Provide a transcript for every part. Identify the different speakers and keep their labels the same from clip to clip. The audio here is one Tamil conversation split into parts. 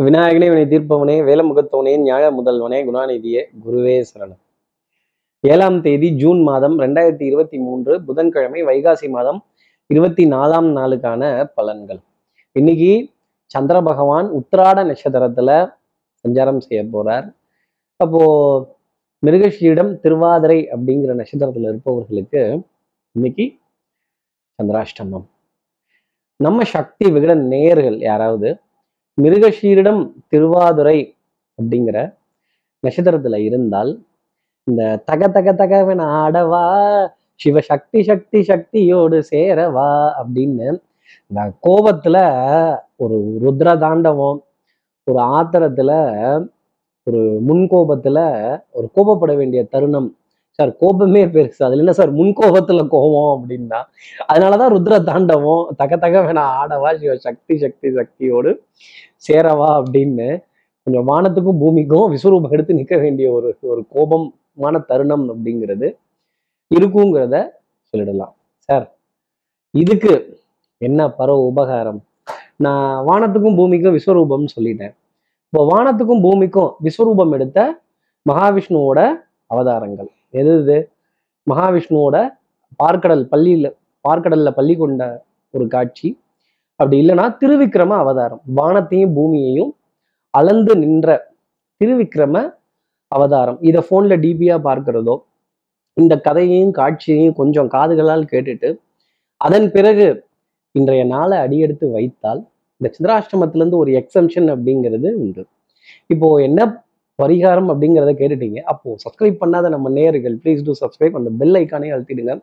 Speaker 1: விநாயகனே வினை தீர்ப்பவனே வேலமுகத்தவனே ஞாழ முதல்வனே குணாநிதியே குருவே சரணம். ஏழாம் தேதி ஜூன் மாதம் ரெண்டாயிரத்தி இருபத்தி மூன்று புதன்கிழமை வைகாசி மாதம் இருபத்தி நாலாம் நாளுக்கான பலன்கள். இன்னைக்கு சந்திர பகவான் உத்திராட நட்சத்திரத்துல சஞ்சாரம் செய்ய போறார். அப்போ மிருகஷீடம் திருவாதிரை அப்படிங்கிற நட்சத்திரத்துல இருப்பவர்களுக்கு இன்னைக்கு சந்திராஷ்டமம். நம்ம சக்தி விகட நேயர்கள் யாராவது மிருகஷீரிடம் திருவாதுரை அப்படிங்கிற நட்சத்திரத்துல இருந்தால் இந்த தக தக தகவன் ஆடவா சிவசக்தி சக்தி சக்தியோடு சேரவா அப்படின்னு இந்த கோபத்துல ஒரு ருத்ர தாண்டவம் ஒரு ஆத்திரத்துல ஒரு முன்கோபத்துல ஒரு கோபப்பட வேண்டிய தருணம் சார் கோபமே பெருசு. அதுல என்ன சார் முன் கோபத்துல கோபம் அப்படின்னா அதனாலதான் ருத்ர தாண்டவம் தக தக வேணா ஆடவா சிவ சக்தி சக்தி சக்தியோடு சேரவா அப்படின்னு கொஞ்சம் வானத்துக்கும் பூமிக்கும் விஸ்வரூபம் எடுத்து நிற்க வேண்டிய ஒரு ஒரு கோபமான தருணம் அப்படிங்கிறது இருக்குங்கிறத சொல்லிடலாம். சார் இதுக்கு என்ன பரவ உபகாரம்? நான் வானத்துக்கும் பூமிக்கும் விஸ்வரூபம்னு சொல்லிட்டேன். இப்போ வானத்துக்கும் பூமிக்கும் விஸ்வரூபம் எடுத்த மகாவிஷ்ணுவோட அவதாரங்கள். எது இது? மகாவிஷ்ணுவோட பார்க்கடல் பள்ளியில பார்க்கடல்ல பள்ளி கொண்ட ஒரு காட்சி. அப்படி இல்லைன்னா திருவிக்கிரம அவதாரம். வானத்தையும் பூமியையும் அளந்து நின்ற திருவிக்கிரம அவதாரம். இதை ஃபோனில் டிபியா பார்க்கிறதோ இந்த கதையையும் காட்சியையும் கொஞ்சம் காதுகளால் கேட்டுட்டு அதன் பிறகு இன்றைய நாளை அடியெடுத்து வைத்தால் இந்த சித்ராஷ்டமத்திலேருந்து ஒரு எக்ஸம்ஷன் அப்படிங்கிறது உண்டு. இப்போ என்ன பரிகாரம் அப்படிங்கிறத கேட்டுட்டீங்க. அப்போ சப்ஸ்கிரைப் பண்ணாத நம்ம நேயர்கள் ப்ளீஸ் டூ சப்ஸ்கிரைப் அந்த பெல் ஐக்கானே அழுத்திடுங்க.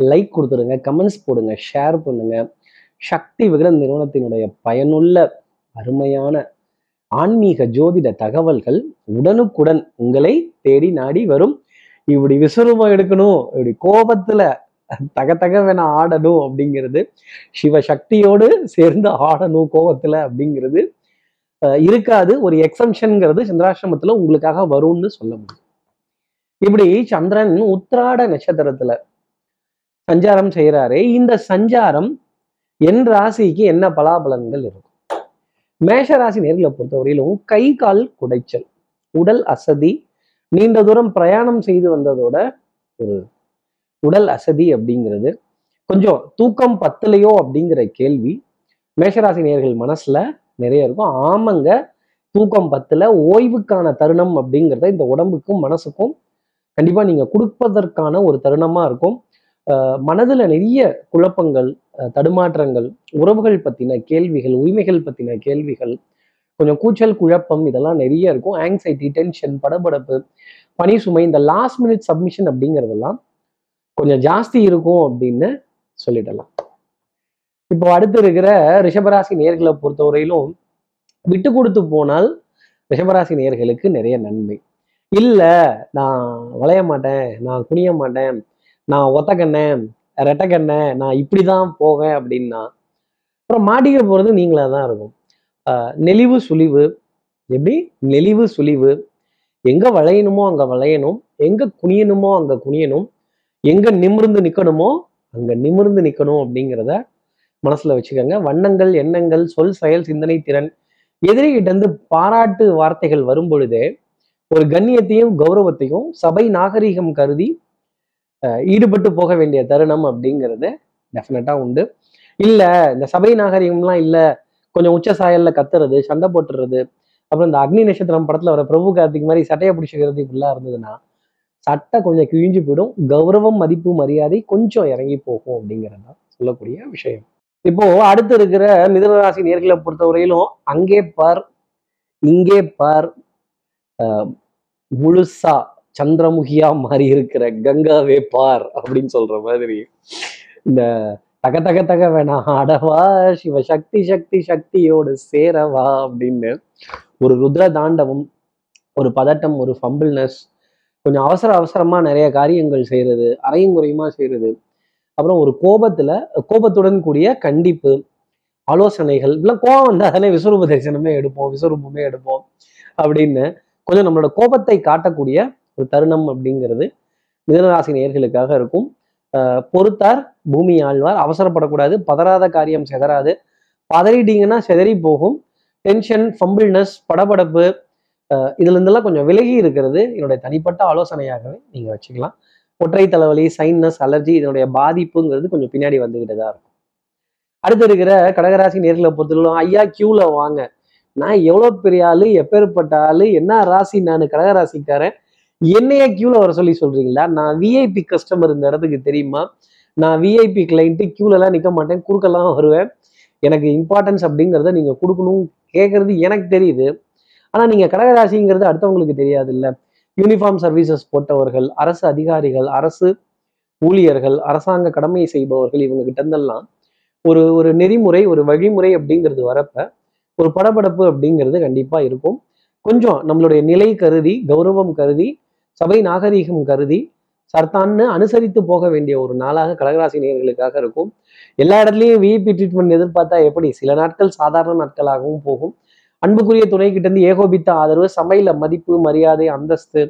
Speaker 1: லைக் கொடுத்துருங்க கமெண்ட்ஸ் போடுங்க ஷேர் பண்ணுங்க. சக்தி விகடன் நிறுவனத்தினுடைய பயனுள்ள அருமையான ஆன்மீக ஜோதிட தகவல்கள் உடனுக்குடன் உங்களை தேடி நாடி வரும். இப்படி விசுரூபம் எடுக்கணும் இப்படி கோபத்துல தக தக ஆடணும் அப்படிங்கிறது சிவசக்தியோடு சேர்ந்து ஆடணும் கோபத்துல அப்படிங்கிறது இருக்காது. ஒரு எக்ஸம்ஷன்ங்கிறது சந்திராசிரமத்துல உங்களுக்காக வரும்னு சொல்ல முடியும். இப்படி சந்திரன் உத்திராட நட்சத்திரத்துல சஞ்சாரம் செய்யறாரு இந்த சஞ்சாரம் என் ராசிக்கு என்ன பலாபலன்கள் இருக்கும்? மேஷ ராசி நேர்களை பொறுத்தவரையிலும் கை கால் குடைச்சல் உடல் அசதி நீண்ட தூரம் பிரயாணம் செய்து வந்ததோட ஒரு உடல் அசதி அப்படிங்கிறது. கொஞ்சம் தூக்கம் பத்தலையோ அப்படிங்கிற கேள்வி மேஷராசி நேர்கள் மனசுல நிறைய இருக்கும். ஆமாங்க தூக்கம் பத்துல ஓய்வுக்கான தருணம் அப்படிங்கிறத இந்த உடம்புக்கும் மனசுக்கும் கண்டிப்பாக நீங்கள் கொடுப்பதற்கான ஒரு தருணமாக இருக்கும். மனதில் மனதுல நிறைய குழப்பங்கள் தடுமாற்றங்கள் உறவுகள் பற்றின கேள்விகள் உரிமைகள் பற்றின கேள்விகள் கொஞ்சம் கூச்சல் குழப்பம் இதெல்லாம் நிறைய இருக்கும். ஆங்ஸைட்டி டென்ஷன் படபடப்பு பனி சுமை இந்த லாஸ்ட் மினிட் சப்மிஷன் அப்படிங்கிறதெல்லாம் கொஞ்சம் ஜாஸ்தி இருக்கும் அப்படின்னு சொல்லிடலாம். இப்போ அடுத்து இருக்கிற ரிஷபராசி நேர்களை பொறுத்தவரையிலும் விட்டு கொடுத்து போனால் ரிஷபராசி நேர்களுக்கு நிறைய நன்மை. இல்லை நான் வளைய மாட்டேன் நான் குனிய மாட்டேன் நான் ஒத்தக்கண்ணேன் ரெட்டக்கண்ணேன் நான் இப்படி தான் போவேன் அப்படின்னா அப்புறம் மாட்டிக்க போகிறது நீங்களாக தான் இருக்கும். நெளிவு சுழிவு. எப்படி? நெளிவு சுழிவு. எங்கே வளையணுமோ அங்கே வளையணும் எங்கே குனியணுமோ அங்கே குனியணும் எங்கே நிமிர்ந்து நிற்கணுமோ அங்கே நிமிர்ந்து நிற்கணும் அப்படிங்கிறத மனசுல வச்சுக்கோங்க. வண்ணங்கள் எண்ணங்கள் சொல் செயல் சிந்தனை திறன் எதிரிகிட்ட இருந்து பாராட்டு வார்த்தைகள் வரும் பொழுதே ஒரு கண்ணியத்தையும் கௌரவத்தையும் சபை நாகரிகம் கருதி அஹ், ஈடுபட்டு போக வேண்டிய தருணம் அப்படிங்கிறது டெஃபினட்டா உண்டு. இல்ல இந்த சபை நாகரீகம்லாம் இல்ல. கொஞ்சம் உச்ச சாயல்ல கத்துறது சண்டை போட்டுறது அப்புறம் இந்த அக்னி நட்சத்திரம் படத்துல வர பிரபு கார்த்திக் மாதிரி சட்டையை பிடிச்சிக்கிறது இப்படிலாம் இருந்ததுன்னா சட்டை கொஞ்சம் கிழிஞ்சு போயிடும். கௌரவம் மதிப்பு மரியாதை கொஞ்சம் இறங்கி போகும் அப்படிங்கிறது தான் சொல்லக்கூடிய விஷயம். இப்போ அடுத்து இருக்கிற மிதனராசி நேர்களை பொறுத்தவரையிலும் அங்கே பார் இங்கே பார். முழுசா சந்திரமுகியா மாறி இருக்கிற கங்காவே பார் அப்படின்னு சொல்ற மாதிரி. இந்த தக தக தக வேணாம் அடவா சிவ சக்தி சக்தி சக்தியோடு சேரவா அப்படின்னு ஒரு ருத்ர தாண்டவம் ஒரு பதட்டம் ஒரு ஃபம்பிள்னஸ் கொஞ்சம் அவசர அவசரமா நிறைய காரியங்கள் செய்யறது அரையும் குறையுமா செய்யறது அப்புறம் ஒரு கோபத்துல கோபத்துடன் கூடிய கண்டிப்பு ஆலோசனைகள் இப்படிலாம் கோபம் வந்தால் தானே விஸ்வரூப தரிசனமே எடுப்போம் விஸ்வரூபமே எடுப்போம் அப்படின்னு கொஞ்சம் நம்மளோட கோபத்தை காட்டக்கூடிய ஒரு தருணம் அப்படிங்கிறது மிதனராசி நேர்களுக்காக இருக்கும். அஹ் பொறுத்தார் பூமி ஆழ்வார் அவசரப்படக்கூடாது பதறாத காரியம் செதறாது. பதறிட்டீங்கன்னா செதறி போகும். டென்ஷன் ஃபம்பிள்னஸ் படபடப்பு இதுல இருந்தெல்லாம் கொஞ்சம் விலகி இருக்கிறது என்னுடைய தனிப்பட்ட ஆலோசனையாகவே நீங்க வச்சுக்கலாம். ஒற்றை தலைவலி சைனஸ் அலர்ஜி இதனுடைய பாதிப்புங்கிறது கொஞ்சம் பின்னாடி வந்துகிட்டு தான் இருக்கும். அடுத்து இருக்கிற கடகராசி நேர்களை பொறுத்தவரைக்கும் ஐயா கியூவில் வாங்க. நான் எவ்வளோ பெரிய ஆள் எப்பேற்பட்ட ஆள் என்ன ராசி நான் கடகராசிக்காரன் என்னைய கியூவில் வர சொல்லி சொல்கிறீங்களா நான் விஐபி கஸ்டமர் இந்த இடத்துக்கு தெரியுமா? நான் விஐபி கிளைண்ட்டு கியூலலாம் நிற்க மாட்டேன் குறுக்கெல்லாம் வருவேன். எனக்கு இம்பார்ட்டன்ஸ் அப்படிங்கிறத நீங்கள் கொடுக்கணும் கேட்குறது எனக்கு தெரியுது. ஆனால் நீங்கள் கடகராசிங்கிறது அடுத்தவங்களுக்கு தெரியாது இல்லை யூனிஃபார்ம் சர்வீசஸ் போட்டவர்கள் அரசு அதிகாரிகள் அரசு ஊழியர்கள் அரசாங்க கடமை செய்பவர்கள் இவங்க கிட்ட இருந்தெல்லாம் ஒரு ஒரு நெறிமுறை ஒரு வழிமுறை அப்படிங்கிறது வரப்ப ஒரு படபடப்பு அப்படிங்கிறது கண்டிப்பா இருக்கும். கொஞ்சம் நம்மளுடைய நிலை கருதி கௌரவம் கருதி சபை நாகரீகம் கருதி சர்தான்னு அனுசரித்து போக வேண்டிய ஒரு நாளாக கடகராசி நேர்களுக்காக இருக்கும். எல்லா இடத்துலையும் விஐபி ட்ரீட்மெண்ட் எதிர்பார்த்தா எப்படி? சில நாட்கள் சாதாரண நாட்களாகவும் போகும். அன்புக்குரிய துணை இருந்து ஏகோபித்த ஆதரவு சமையல மதிப்பு மரியாதை அந்தஸ்து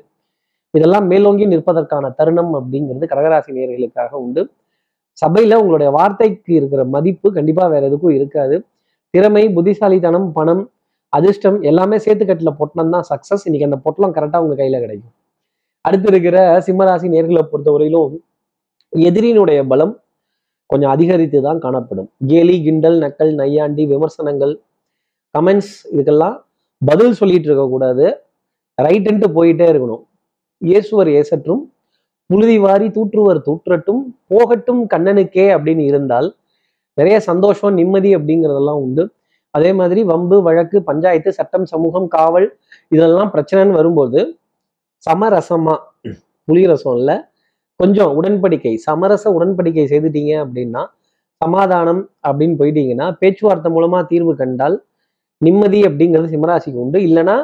Speaker 1: இதெல்லாம் மேலோங்கி நிற்பதற்கான தருணம் அப்படிங்கிறது கடகராசி நேர்களுக்காக உண்டு. சபையில உங்களுடைய வார்த்தைக்கு இருக்கிற மதிப்பு கண்டிப்பா வேற எதுக்கும் இருக்காது. திறமை புத்திசாலித்தனம் பணம் அதிர்ஷ்டம் எல்லாமே சேர்த்துக்கட்டுல பொட்டணம் தான் சக்சஸ். இன்னைக்கு அந்த பொட்டலம் கரெக்டா உங்க கையில கிடைக்கும். அடுத்து இருக்கிற சிம்மராசி நேர்களை பொறுத்தவரையிலும் எதிரியினுடைய பலம் கொஞ்சம் அதிகரித்து தான் காணப்படும். கேலி கிண்டல் நக்கல் நையாண்டி விமர்சனங்கள் கமெண்ட்ஸ் இதுக்கெல்லாம் பதில் சொல்லிட்டு இருக்கக்கூடாது ரைட்டுன்ட்டு போயிட்டே இருக்கணும். இயேசுவர் ஏசற்றும் புழுதி வாரி தூற்றுவர் தூற்றட்டும் போகட்டும் கண்ணனுக்கே அப்படின்னு இருந்தால் நிறைய சந்தோஷம் நிம்மதி அப்படிங்கிறதெல்லாம் உண்டு. அதே மாதிரி வம்பு வழக்கு பஞ்சாயத்து சட்டம் சமூகம் காவல் இதெல்லாம் பிரச்சனைன்னு வரும்போது சமரசமா புலிரசம் இல்லை கொஞ்சம் உடன்படிக்கை சமரச உடன்படிக்கை செய்துட்டீங்க அப்படின்னா சமாதானம் அப்படின்னு போயிட்டீங்கன்னா பேச்சுவார்த்தை மூலமா தீர்வு கண்டால் நிம்மதி அப்படிங்கிறது சிம்மராசிக்கு உண்டு. இல்லைன்னா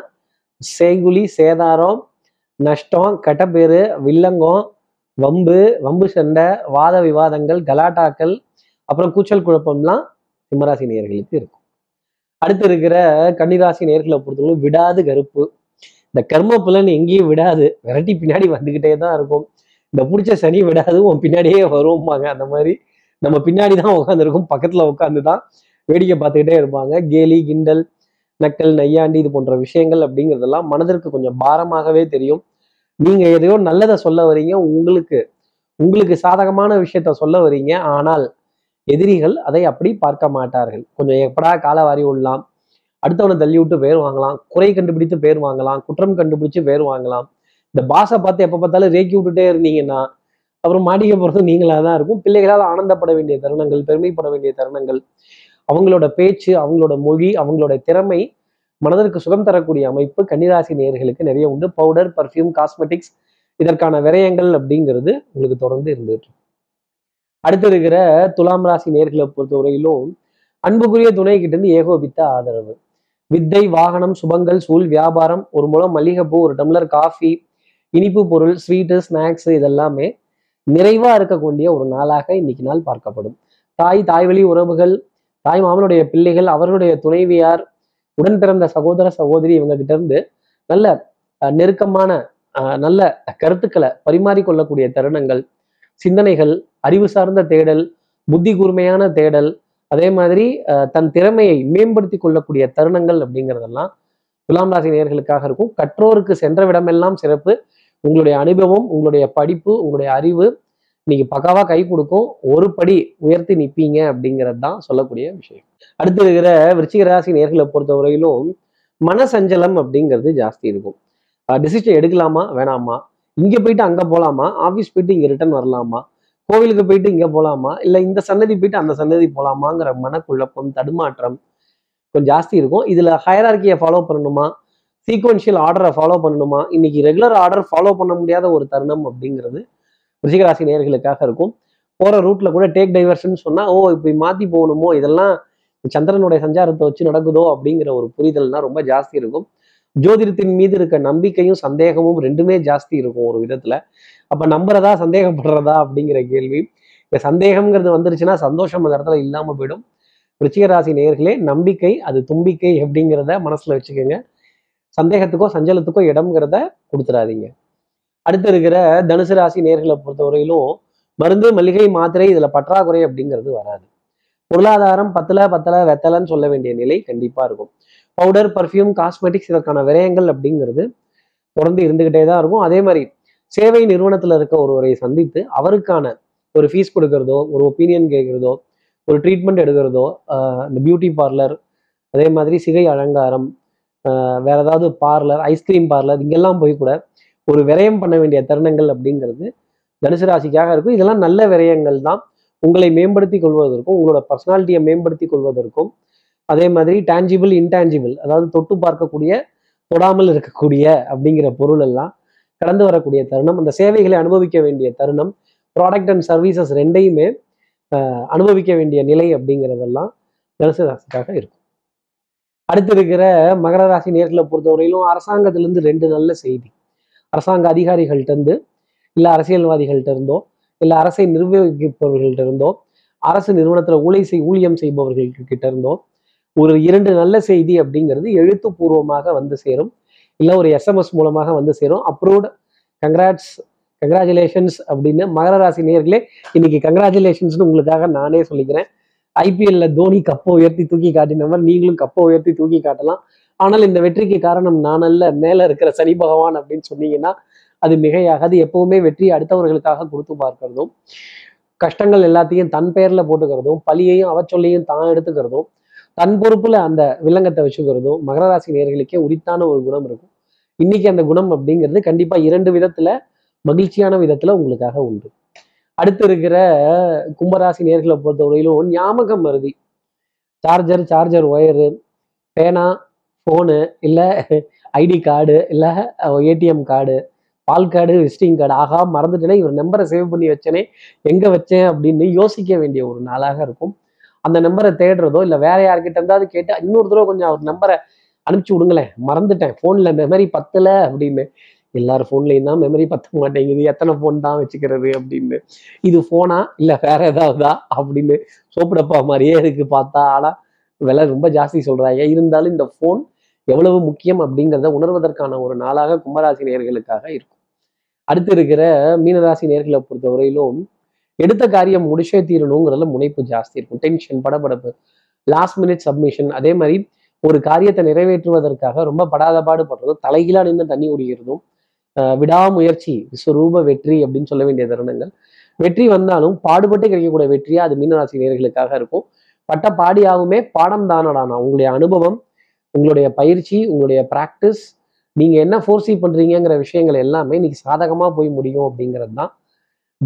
Speaker 1: செய்குலி சேதாரம் நஷ்டம் கட்டப்பேறு வில்லங்கம் வம்பு வம்பு சண்டை வாத விவாதங்கள் கலாட்டாக்கள் அப்புறம் கூச்சல் குழப்பம்லாம் சிம்மராசி நேயர்களுக்கு இருக்கும். அடுத்து இருக்கிற கன்னிராசி நேர்களை பொறுத்தவரை விடாது கருப்பு. இந்த கர்ம புலன் எங்கேயும் விடாது. விரட்டி பின்னாடி வந்துக்கிட்டே தான் இருக்கும். இந்த பிடிச்ச சனி விடாது உன் பின்னாடியே வருவோம்பாங்க அந்த மாதிரி நம்ம பின்னாடி தான் உட்காந்துருக்கும் பக்கத்துல உட்காந்து தான் வேடிக்கை பார்த்துக்கிட்டே இருப்பாங்க. கேலி கிண்டல் நக்கல் நையாண்டி இது போன்ற விஷயங்கள் அப்படிங்கிறதெல்லாம் மனதிற்கு கொஞ்சம் பாரமாகவே தெரியும். நீங்க எதையோ நல்லதை சொல்ல வரீங்க உங்களுக்கு உங்களுக்கு சாதகமான விஷயத்த சொல்ல வரீங்க ஆனால் எதிரிகள் அதை அப்படி பார்க்க மாட்டார்கள். கொஞ்சம் எப்படா காலவாரி விடலாம் அடுத்தவனை தள்ளி விட்டு பேர் வாங்கலாம். குறை கண்டுபிடித்து பேர் வாங்கலாம். குற்றம் கண்டுபிடிச்சு பேர் வாங்கலாம். இந்த பாசை பார்த்து எப்போ பார்த்தாலும் ரேக்கி விட்டுட்டே இருந்தீங்கன்னா அப்புறம் மாடிக்க போகிறது நீங்களாக தான் இருக்கும். பிள்ளைகளால் ஆனந்தப்பட வேண்டிய தருணங்கள் பெருமைப்பட வேண்டிய தருணங்கள் அவங்களோட பேச்சு அவங்களோட மொழி அவங்களோட திறமை மனதிற்கு சுகம் தரக்கூடிய அமைப்பு கன்னிராசி நேர்களுக்கு நிறைய உண்டு. பவுடர் பர்ஃப்யூம் காஸ்மெட்டிக்ஸ் இதற்கான விரயங்கள் அப்படிங்கிறது உங்களுக்கு தொடர்ந்து இருந்துட்டு அடுத்து இருக்கிற துலாம் ராசி நேர்களை பொறுத்தவரையிலும் அன்புக்குரிய துணை கிட்ட இருந்து ஏகோபித்த ஆதரவு. வித்தை வாகனம் சுபங்கள் சூழ் வியாபாரம் ஒரு மூலம் மல்லிகைப்பூ ஒரு டம்ளர் காஃபி இனிப்பு பொருள் ஸ்வீட்டு ஸ்நாக்ஸ் இதெல்லாமே நிறைவா இருக்கக்கூடிய ஒரு நாளாக இன்னைக்கு நாள் பார்க்கப்படும். தாய் தாய்வழி உறவுகள் தாய் மாமனுடைய பிள்ளைகள் அவர்களுடைய துணைவியார் உடன் பிறந்த சகோதர சகோதரி இவங்க கிட்ட இருந்து நல்ல அஹ், நெருக்கமான நல்ல கருத்துக்களை பரிமாறிக்கொள்ளக்கூடிய தருணங்கள் சிந்தனைகள் அறிவு சார்ந்த தேடல் புத்தி கூர்மையான தேடல் அதே மாதிரி தன் திறமையை மேம்படுத்தி கொள்ளக்கூடிய தருணங்கள் அப்படிங்கிறதெல்லாம் துலாம் ராசி நேர்களுக்காக இருக்கும். கற்றோருக்கு சென்ற விடமெல்லாம் சிறப்பு. உங்களுடைய அனுபவம் உங்களுடைய படிப்பு உங்களுடைய அறிவு இன்னைக்கு பக்காவா கை கொடுக்கும் ஒரு படி உயர்த்தி நிற்பீங்க அப்படிங்கிறது தான் சொல்லக்கூடிய விஷயம். அடுத்து இருக்கிற விருச்சிக ராசி நேர்களை பொறுத்தவரையிலும் மனசஞ்சலம் அப்படிங்கிறது ஜாஸ்தி இருக்கும். டிசிஷன் எடுக்கலாமா? வேணாமா? இங்க போயிட்டு அங்க போலாமா? ஆபீஸ் போயிட்டு இங்க ரிட்டர்ன் வரலாமா? கோவிலுக்கு போயிட்டு இங்க போலாமா? இல்ல இந்த சன்னதி போயிட்டு அந்த சன்னதி போலாமாங்கிற மனக்குழப்பம் தடுமாற்றம் கொஞ்சம் ஜாஸ்தி இருக்கும். இதுல ஹயரார்கியை ஃபாலோ பண்ணணுமா? சீக்வன்ஷியல் ஆர்டரை ஃபாலோ பண்ணணுமா? இன்னைக்கு ரெகுலர் ஆர்டர் ஃபாலோ பண்ண முடியாத ஒரு தருணம் அப்படிங்கிறது ரிஷிகராசி நேர்களுக்காக இருக்கும். போற ரூட்ல கூட டேக் டைவர்ஷன் சொன்னா ஓ இப்படி மாத்தி போகணுமோ இதெல்லாம் சந்திரனுடைய சஞ்சாரத்தை வச்சு நடக்குதோ அப்படிங்கிற ஒரு புரிதல்னா ரொம்ப ஜாஸ்தி இருக்கும். ஜோதிடத்தின் மீது இருக்க நம்பிக்கையும் சந்தேகமும் ரெண்டுமே ஜாஸ்தி இருக்கும் ஒரு விதத்துல. அப்ப நம்புறதா சந்தேகப்படுறதா அப்படிங்கிற கேள்வி. இந்த சந்தேகம்ங்கிறது வந்துருச்சுன்னா சந்தோஷம் அந்த இடத்துல இல்லாம போயிடும். ரிச்சிகராசி நேர்களே நம்பிக்கை அது தும்பிக்கை அப்படிங்கிறத மனசுல வச்சுக்கோங்க. சந்தேகத்துக்கோ சஞ்சலத்துக்கோ இடம்ங்கிறத கொடுத்துடாதீங்க. அடுத்து இருக்கிற தனுசு ராசி நேர்களை பொறுத்தவரையிலும் மருந்து மளிகை மாத்திரை இதுல பற்றாக்குறை அப்படிங்கிறது வராது. பொருளாதாரம் பத்துல பத்தல வெத்தலைன்னு சொல்ல வேண்டிய நிலை கண்டிப்பா இருக்கும். பவுடர் பர்ஃப்யூம் காஸ்மெட்டிக்ஸ் இதற்கான விரயங்கள் அப்படிங்கிறது தொடர்ந்து இருந்துகிட்டே தான் இருக்கும். அதே மாதிரி சேவை நிறுவனத்துல இருக்க ஒருவரை சந்தித்து அவருக்கான ஒரு ஃபீஸ் கொடுக்கறதோ ஒரு ஒப்பீனியன் கேட்கறதோ ஒரு ட்ரீட்மெண்ட் எடுக்கிறதோ இந்த பியூட்டி பார்லர் அதே மாதிரி சிகை அலங்காரம் வேற ஏதாவது பார்லர் ஐஸ்கிரீம் பார்லர் இங்கெல்லாம் போய் கூட ஒரு விரயம் பண்ண வேண்டிய தருணங்கள் அப்படிங்கிறது தனுசு ராசிக்காக இருக்கும். இதெல்லாம் நல்ல விரயங்கள் தான். உங்களை மேம்படுத்தி கொள்வதற்கும் உங்களோட பர்சனாலிட்டியை மேம்படுத்தி கொள்வதற்கும். அதே மாதிரி டேஞ்சிபிள் இன்டான்ஜிபிள் அதாவது தொட்டு பார்க்கக்கூடிய தொடாமல் இருக்கக்கூடிய அப்படிங்கிற பொருள் எல்லாம் கடந்து வரக்கூடிய தருணம். அந்த சேவைகளை அனுபவிக்க வேண்டிய தருணம். ப்ராடக்ட் அண்ட் சர்வீசஸ் ரெண்டையுமே ஆஹ் அனுபவிக்க வேண்டிய நிலை அப்படிங்கிறதெல்லாம் தனுசு ராசிக்காக இருக்கும். அடுத்து இருக்கிற மகர ராசி நேர்களை பொறுத்தவரையிலும் அரசாங்கத்திலிருந்து ரெண்டு நல்ல செய்தி. அரசாங்க அதிகாரிகள்ட்ட இருந்து இல்லை அரசியல்வாதிகள்ட்ட இருந்தோ இல்லை அரசை நிர்வகிப்பவர்கள்ட்ட இருந்தோ அரசு நிறுவனத்துல ஊழை செய் ஊழியம் செய்பவர்கள் கிட்ட இருந்தோ ஒரு இரண்டு நல்ல செய்தி அப்படிங்கிறது எழுத்துப்பூர்வமாக வந்து சேரும். இல்லை ஒரு எஸ்எம்எஸ் மூலமாக வந்து சேரும். அப்ரூவ்ட் கங்க்ராட்ஸ் கங்க்ராச்சுலேஷன்ஸ் அப்படின்னு மகர ராசி நேர்களே இன்னைக்கு கங்க்ராச்சுலேஷன்ஸ்னு உங்களுக்காக நானே சொல்லிக்கிறேன். ஐபிஎல்ல தோனி கப்பை உயர்த்தி தூக்கி காட்டின மாதிரி நீங்களும் கப்பை உயர்த்தி தூக்கி காட்டலாம். ஆனால் இந்த வெற்றிக்கு காரணம் நான் அல்ல மேல இருக்கிற சனி பகவான் அப்படின்னு சொன்னீங்கன்னா அது மிகையாகாது. எப்பவுமே வெற்றி அடுத்தவர்களுக்காக கொடுத்து பார்க்கறதும் கஷ்டங்கள் எல்லாத்தையும் தன் பெயர்ல போட்டுக்கிறதும் பழியையும் அவச்சொல்லையும் தான் எடுத்துக்கிறதும் தன் பொறுப்புல அந்த வில்லங்கத்தை வச்சுக்கிறதும் மகர ராசி நேர்களுக்கே உரித்தான ஒரு குணம் இருக்கும். இன்னைக்கு அந்த குணம் அப்படிங்கிறது கண்டிப்பா இரண்டு விதத்துல மகிழ்ச்சியான விதத்துல உங்களுக்காக உண்டு. அடுத்து இருக்கிற கும்பராசி நேர்களை பொறுத்தவரையிலும் ஞாபகம் மருதி. சார்ஜர் சார்ஜர் ஒயரு பேனா ஃபோனு இல்லை ஐடி கார்டு இல்லை ஏடிஎம் கார்டு பால் கார்டு விசிட்டிங் கார்டு. ஆகா மறந்துட்டேனே இவர் நம்பரை சேவ் பண்ணி வச்சேனே எங்கே வச்சேன் அப்படின்னு யோசிக்க வேண்டிய ஒரு நாளாக இருக்கும். அந்த நம்பரை தேடுறதோ இல்லை வேற யார்கிட்ட இருந்தாவது கேட்டு இன்னொரு தடவை கொஞ்சம் அவர் நம்பரை அனுப்பிச்சி விடுங்களேன். மறந்துட்டேன். ஃபோனில் மெமரி பத்தல அப்படின்னு. எல்லார் ஃபோன்லேயும் தான் மெமரி பத்த மாட்டேங்குது. எத்தனை ஃபோன் தான் வச்சுக்கிறது அப்படின்னு. இது ஃபோனா இல்லை வேற ஏதாவதா அப்படின்னு சோப்பு டப்பா மாதிரியே இருக்கு பார்த்தா. ஆனால் விலை ரொம்ப ஜாஸ்தி சொல்கிறாங்க இருந்தாலும் இந்த ஃபோன் எவ்வளவு முக்கியம் அப்படிங்கிறத உணர்வதற்கான ஒரு நாளாக கும்பராசி நேர்களுக்காக இருக்கும். அடுத்து இருக்கிற மீனராசி நேர்களை பொறுத்தவரையிலும் எடுத்த காரியம் முடிச்சே தீரணுங்கிறதுல முனைப்பு ஜாஸ்தி இருக்கும். டென்ஷன் படபடப்பு லாஸ்ட் மினிட் சப்மிஷன் அதே மாதிரி ஒரு காரியத்தை நிறைவேற்றுவதற்காக ரொம்ப படாத பாடுபடுறதும் தலைகீழா நின்று தண்ணி குடிக்கிறதும் விடாமுயற்சி விஸ்வரூப வெற்றி அப்படின்னு சொல்ல வேண்டிய தருணங்கள். வெற்றி வந்தாலும் பாடுபட்டு கிடைக்கக்கூடிய வெற்றியா அது மீனராசி நேர்களுக்காக இருக்கும். பட்ட பாடியாகவுமே பாடம் தானடானா? உங்களுடைய அனுபவம் உங்களுடைய பயிற்சி உங்களுடைய பிராக்டிஸ் நீங்க என்ன ஃபோர்ஸி பண்ணுறீங்கிற விஷயங்கள் எல்லாமே இன்னைக்கு சாதகமா போய் முடியும் அப்படிங்கிறது தான்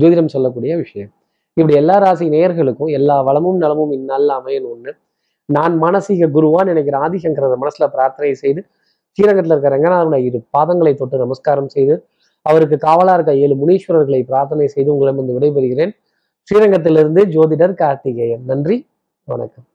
Speaker 1: ஜோதிடம் சொல்லக்கூடிய விஷயம். இப்படி எல்லா ராசி நேயர்களுக்கும் எல்லா வளமும் நலமும் இந்நாளில் ஒன்று நான் மானசீக குருவான் நினைக்கிற ஆதிசங்கரர் மனசுல பிரார்த்தனை செய்து ஸ்ரீரங்கத்தில் இருக்கிற ரங்கநாதனுடைய இரு பாதங்களை தொட்டு நமஸ்காரம் செய்து அவருக்கு காவலாக இருக்க ஏழு முனீஸ்வரர்களை பிரார்த்தனை செய்து உங்களிடம் வந்து விடைபெறுகிறேன். ஸ்ரீரங்கத்திலிருந்து ஜோதிடர் கார்த்திகேயன். நன்றி வணக்கம்.